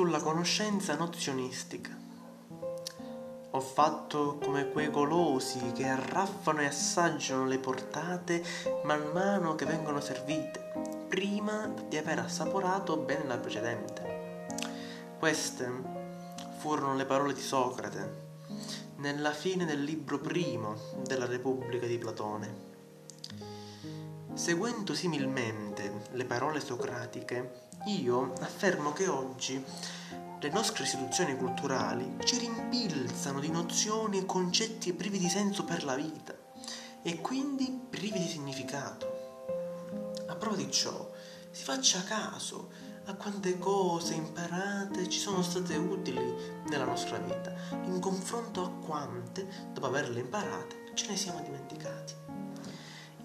sulla conoscenza nozionistica. Ho fatto come quei golosi che arraffano e assaggiano le portate man mano che vengono servite, prima di aver assaporato bene la precedente. Queste furono le parole di Socrate nella fine del libro primo della Repubblica di Platone. Seguendo similmente le parole socratiche, io affermo che oggi le nostre istituzioni culturali ci rimpilzano di nozioni e concetti privi di senso per la vita e quindi privi di significato. A prova di ciò, si faccia caso a quante cose imparate ci sono state utili nella nostra vita, in confronto a quante, dopo averle imparate, ce ne siamo dimenticati.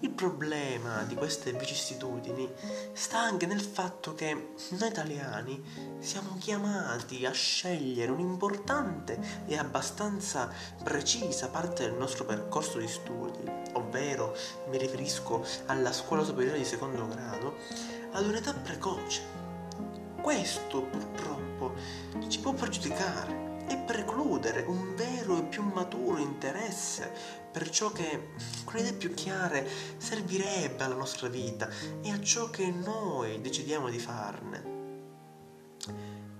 Il problema di queste vicissitudini sta anche nel fatto che noi italiani siamo chiamati a scegliere un'importante e abbastanza precisa parte del nostro percorso di studi, ovvero mi riferisco alla scuola superiore di secondo grado, ad un'età precoce. Questo purtroppo ci può pregiudicare e precludere un vero e più maturo interesse per ciò che con idee più chiare servirebbe alla nostra vita e a ciò che noi decidiamo di farne.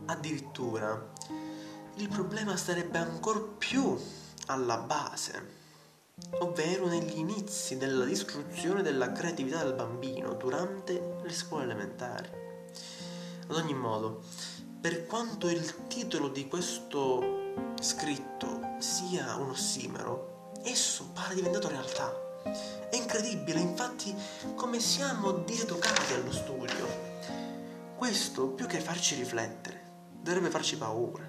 Addirittura il problema sarebbe ancora più alla base, ovvero negli inizi della distruzione della creatività del bambino durante le scuole elementari. Ad ogni modo, per quanto il titolo di questo scritto sia un ossimero, esso pare diventato realtà. È incredibile, infatti, come siamo diseducati allo studio. Questo, più che farci riflettere, dovrebbe farci paura.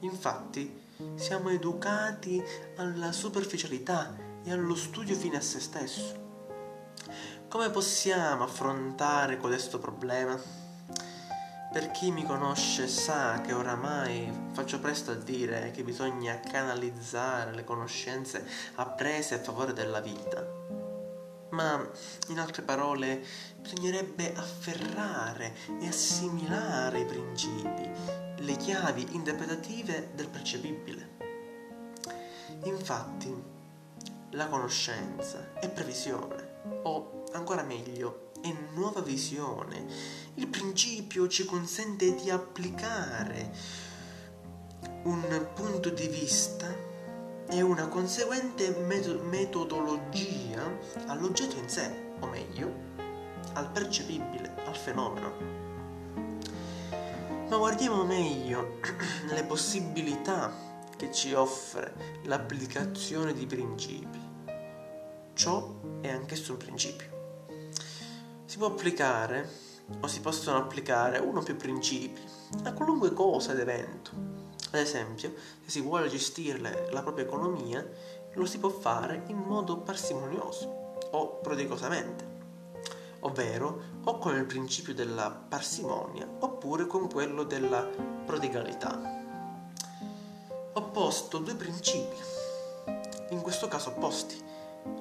Infatti, siamo educati alla superficialità e allo studio fine a se stesso. Come possiamo affrontare questo problema? Per chi mi conosce sa che oramai faccio presto a dire che bisogna canalizzare le conoscenze apprese a favore della vita. Ma, in altre parole, bisognerebbe afferrare e assimilare i principi, le chiavi interpretative del percepibile. Infatti, la conoscenza è previsione, o ancora meglio, è nuova visione. Il principio ci consente di applicare un punto di vista e una conseguente metodologia all'oggetto in sé, o meglio, al percepibile, al fenomeno. Ma guardiamo meglio le possibilità che ci offre l'applicazione di principi. Ciò è anch'esso un principio si può applicare o si possono applicare uno o più principi a qualunque cosa ed evento. Ad esempio, se si vuole gestire la propria economia, lo si può fare in modo parsimonioso o prodigosamente, ovvero o con il principio della parsimonia oppure con quello della prodigalità. Ho posto due principi, in questo caso opposti,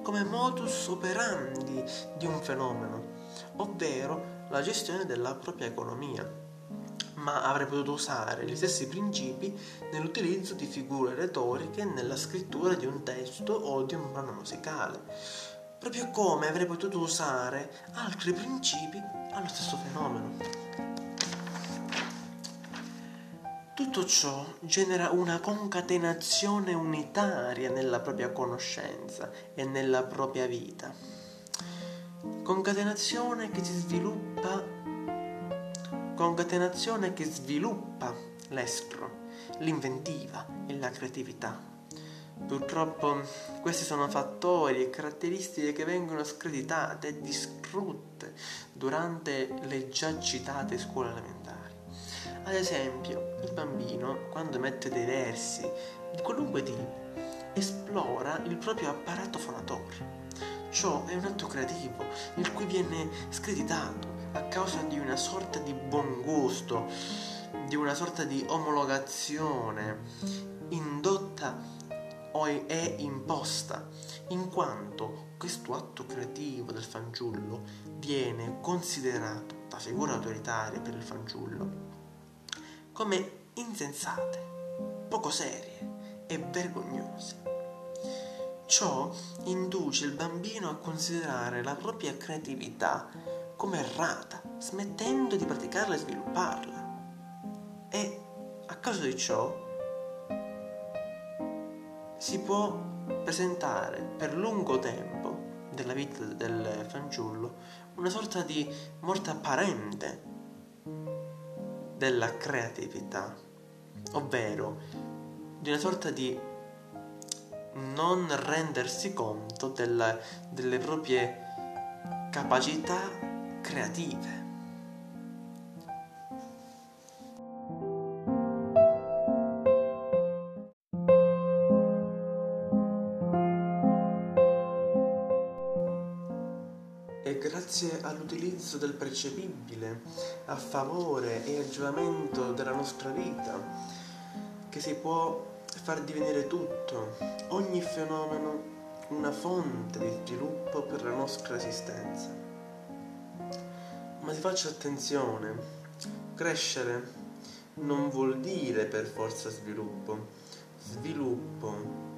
come modus operandi di un fenomeno ovvero la gestione della propria economia. Ma avrei potuto usare gli stessi principi nell'utilizzo di figure retoriche nella scrittura di un testo o di un brano musicale, proprio come avrei potuto usare altri principi allo stesso fenomeno. Tutto ciò genera una concatenazione unitaria nella propria conoscenza e nella propria vita Concatenazione che si sviluppa concatenazione che sviluppa l'estro, l'inventiva e la creatività. Purtroppo questi sono fattori e caratteristiche che vengono screditate e distrutte durante le già citate scuole elementari. Ad esempio, il bambino, quando emette dei versi di qualunque tipo, esplora il proprio apparato fonatorio Ciò è un atto creativo, il cui viene screditato a causa di una sorta di buon gusto, di una sorta di omologazione indotta o è imposta, in quanto questo atto creativo del fanciullo viene considerato da figura autoritaria per il fanciullo come insensate, poco serie e vergognose. Ciò induce il bambino a considerare la propria creatività come errata, smettendo di praticarla e svilupparla. E a causa di ciò si può presentare per lungo tempo della vita del fanciullo una sorta di morte apparente della creatività, ovvero di una sorta di non rendersi conto della, delle proprie capacità creative. E grazie all'utilizzo del percepibile a favore e a della nostra vita che si può far divenire tutto, ogni fenomeno, una fonte di sviluppo per la nostra esistenza. Ma si faccia attenzione, crescere non vuol dire per forza sviluppo, sviluppo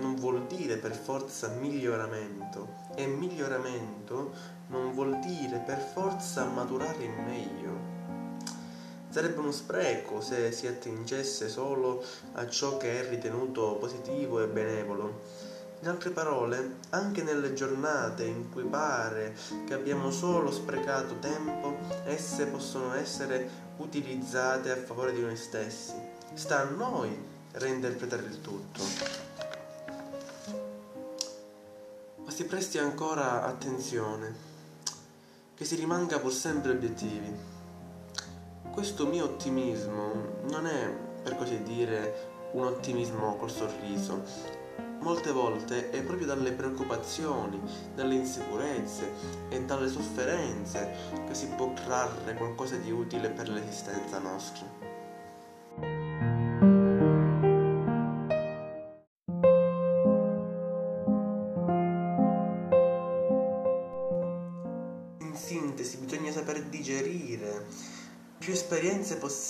non vuol dire per forza miglioramento e miglioramento non vuol dire per forza maturare in meglio. Sarebbe uno spreco se si attingesse solo a ciò che è ritenuto positivo e benevolo. In altre parole, anche nelle giornate in cui pare che abbiamo solo sprecato tempo, esse possono essere utilizzate a favore di noi stessi. Sta a noi reinterpretare il tutto. Ma si presti ancora attenzione, che si rimanga pur sempre obiettivi. Questo mio ottimismo non è, per così dire, un ottimismo col sorriso. Molte volte è proprio dalle preoccupazioni, dalle insicurezze e dalle sofferenze che si può trarre qualcosa di utile per l'esistenza nostra.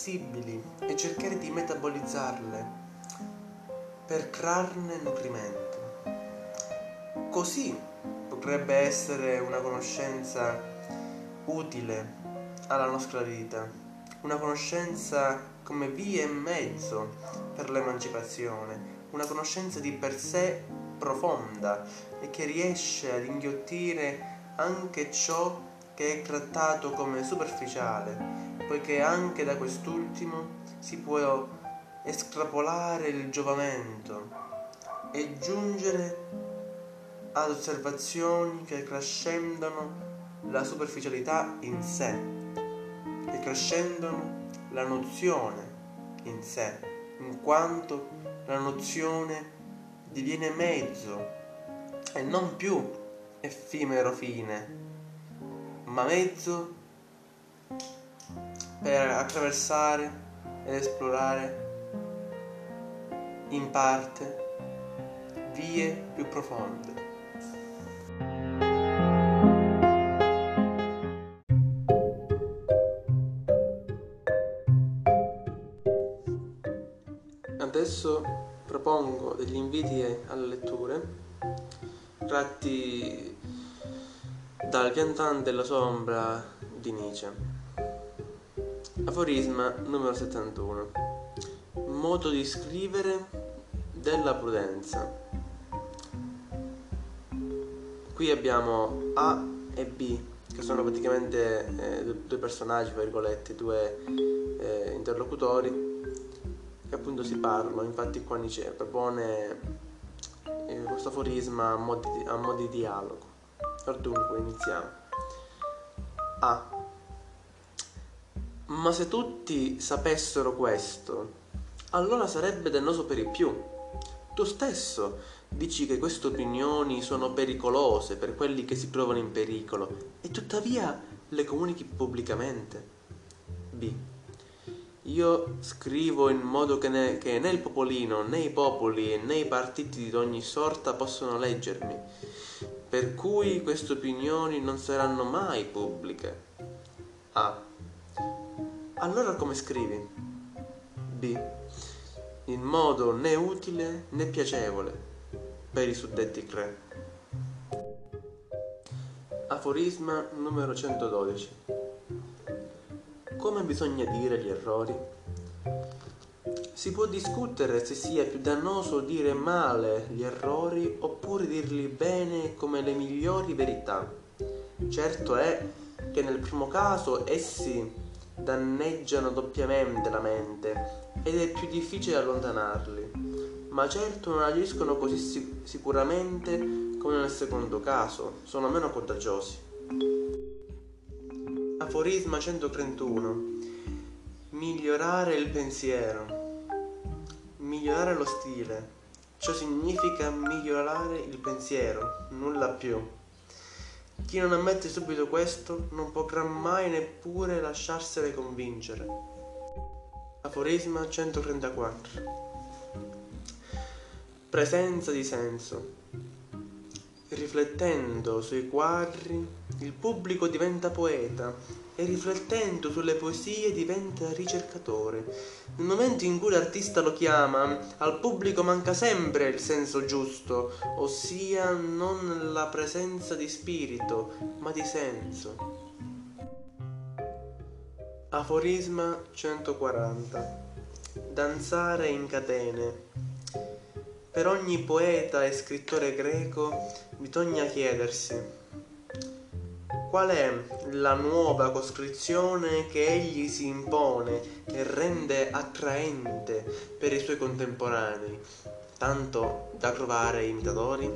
Possibili e cercare di metabolizzarle per trarne nutrimento. Così potrebbe essere una conoscenza utile alla nostra vita, una conoscenza come via e mezzo per l'emancipazione, una conoscenza di per sé profonda e che riesce ad inghiottire anche ciò che è trattato come superficiale, poiché anche da quest'ultimo si può estrapolare il giovamento e giungere ad osservazioni che crescendono la superficialità in sé, che crescendono la nozione in sé, in quanto la nozione diviene mezzo e non più effimero fine ma mezzo per attraversare ed esplorare in parte vie più profonde. Adesso propongo degli inviti alle letture tratti dal piantante della sua ombra di Nietzsche. Aforisma numero 71. Modo di scrivere della prudenza. Qui abbiamo A e B, che sono praticamente eh, due personaggi, virgolette, due eh, interlocutori che appunto si parlano. Infatti qua Nietzsche propone eh, questo aforisma a mo' di, di dialogo. Dunque, iniziamo. A. Ma se tutti sapessero questo, allora sarebbe dannoso per i più. Tu stesso dici che queste opinioni sono pericolose per quelli che si trovano in pericolo e tuttavia le comunichi pubblicamente. B. Io scrivo in modo che né, che né il popolino, né i popoli, né i partiti di ogni sorta possono leggermi per cui queste opinioni non saranno mai pubbliche. Ah, allora come scrivi? B. In modo né utile né piacevole per i suddetti tre. Aforisma numero 112. Come bisogna dire gli errori? Si può discutere se sia più dannoso dire male gli errori oppure dirli bene come le migliori verità. Certo è che nel primo caso essi danneggiano doppiamente la mente ed è più difficile allontanarli, ma certo non agiscono così sic- sicuramente come nel secondo caso, sono meno contagiosi. Aforisma 131 Migliorare il pensiero migliorare lo stile. Ciò significa migliorare il pensiero, nulla più. Chi non ammette subito questo non potrà mai neppure lasciarsene convincere. Aforisma 134 Presenza di senso. Riflettendo sui quadri, il pubblico diventa poeta e riflettendo sulle poesie diventa ricercatore. Nel momento in cui l'artista lo chiama, al pubblico manca sempre il senso giusto, ossia non la presenza di spirito, ma di senso. Aforisma 140 Danzare in catene. Per ogni poeta e scrittore greco bisogna chiedersi Qual è la nuova coscrizione che egli si impone e rende attraente per i suoi contemporanei, tanto da trovare imitatori?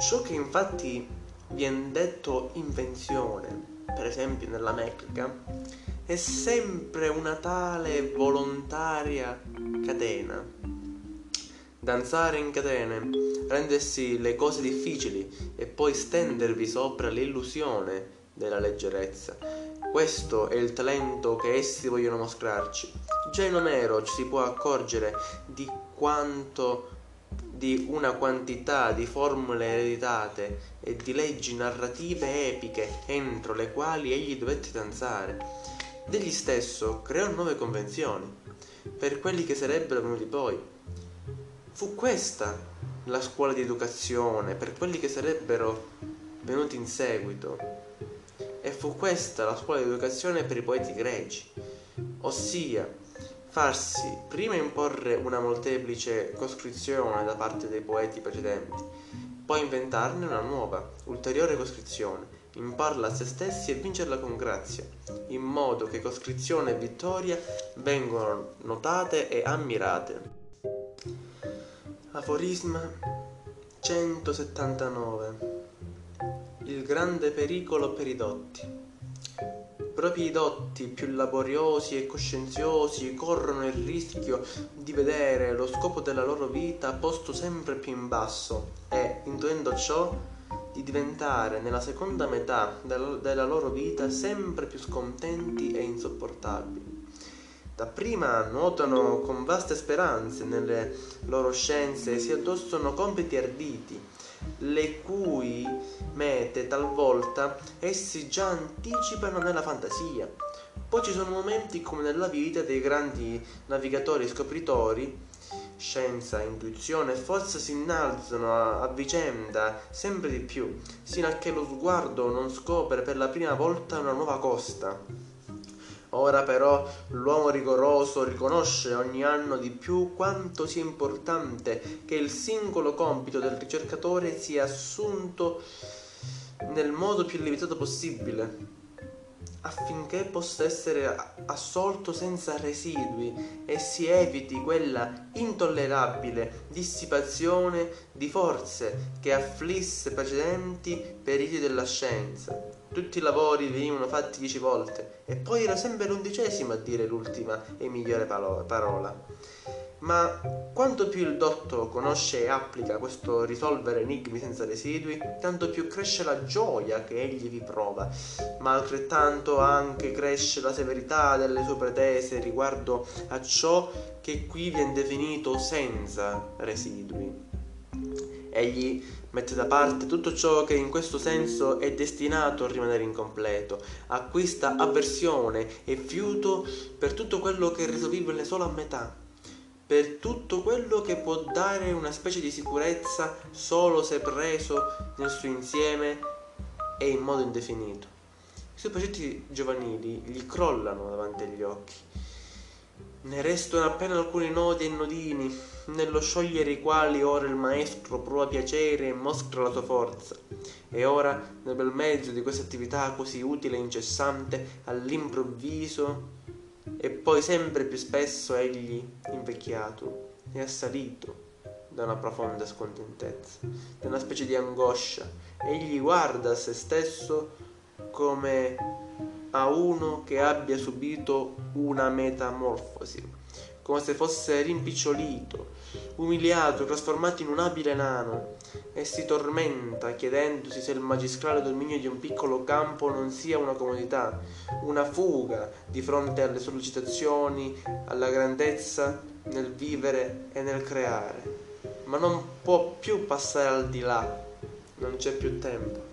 Ciò che infatti viene detto invenzione, per esempio nella Mecca, è sempre una tale volontaria catena danzare in catene, rendersi le cose difficili e poi stendervi sopra l'illusione della leggerezza. Questo è il talento che essi vogliono mostrarci. Già in Omero ci si può accorgere di quanto di una quantità di formule ereditate e di leggi narrative epiche entro le quali egli dovette danzare. Degli stesso creò nuove convenzioni per quelli che sarebbero venuti poi Fu questa la scuola di educazione per quelli che sarebbero venuti in seguito e fu questa la scuola di educazione per i poeti greci, ossia farsi prima imporre una molteplice coscrizione da parte dei poeti precedenti, poi inventarne una nuova, ulteriore coscrizione, imparla a se stessi e vincerla con grazia, in modo che coscrizione e vittoria vengono notate e ammirate. Aforisma 179 Il grande pericolo per i dotti. Proprio i dotti più laboriosi e coscienziosi corrono il rischio di vedere lo scopo della loro vita posto sempre più in basso e, intuendo ciò, di diventare nella seconda metà della loro vita sempre più scontenti e insopportabili. Dapprima nuotano con vaste speranze nelle loro scienze e si addossano compiti arditi, le cui mete talvolta essi già anticipano nella fantasia. Poi ci sono momenti come nella vita dei grandi navigatori e scopritori, scienza, intuizione e forza si innalzano a, a vicenda sempre di più, sino a che lo sguardo non scopre per la prima volta una nuova costa Ora però l'uomo rigoroso riconosce ogni anno di più quanto sia importante che il singolo compito del ricercatore sia assunto nel modo più limitato possibile, affinché possa essere assolto senza residui e si eviti quella intollerabile dissipazione di forze che afflisse precedenti periodi della scienza tutti i lavori venivano fatti dieci volte e poi era sempre l'undicesima a dire l'ultima e migliore parola. Ma quanto più il dotto conosce e applica questo risolvere enigmi senza residui, tanto più cresce la gioia che egli vi prova, ma altrettanto anche cresce la severità delle sue pretese riguardo a ciò che qui viene definito senza residui. Egli mette da parte tutto ciò che in questo senso è destinato a rimanere incompleto, acquista avversione e fiuto per tutto quello che è reso vivibile solo a metà, per tutto quello che può dare una specie di sicurezza solo se preso nel suo insieme e in modo indefinito. I suoi progetti giovanili gli crollano davanti agli occhi ne restano appena alcuni nodi e nodini, nello sciogliere i quali ora il maestro prova piacere e mostra la sua forza. E ora, nel bel mezzo di questa attività così utile e incessante, all'improvviso, e poi sempre più spesso egli, invecchiato, è assalito da una profonda scontentezza, da una specie di angoscia. Egli guarda a se stesso come a uno che abbia subito una metamorfosi, come se fosse rimpicciolito, umiliato, trasformato in un abile nano, e si tormenta chiedendosi se il magistrale dominio di un piccolo campo non sia una comodità, una fuga di fronte alle sollecitazioni, alla grandezza nel vivere e nel creare, ma non può più passare al di là, non c'è più tempo.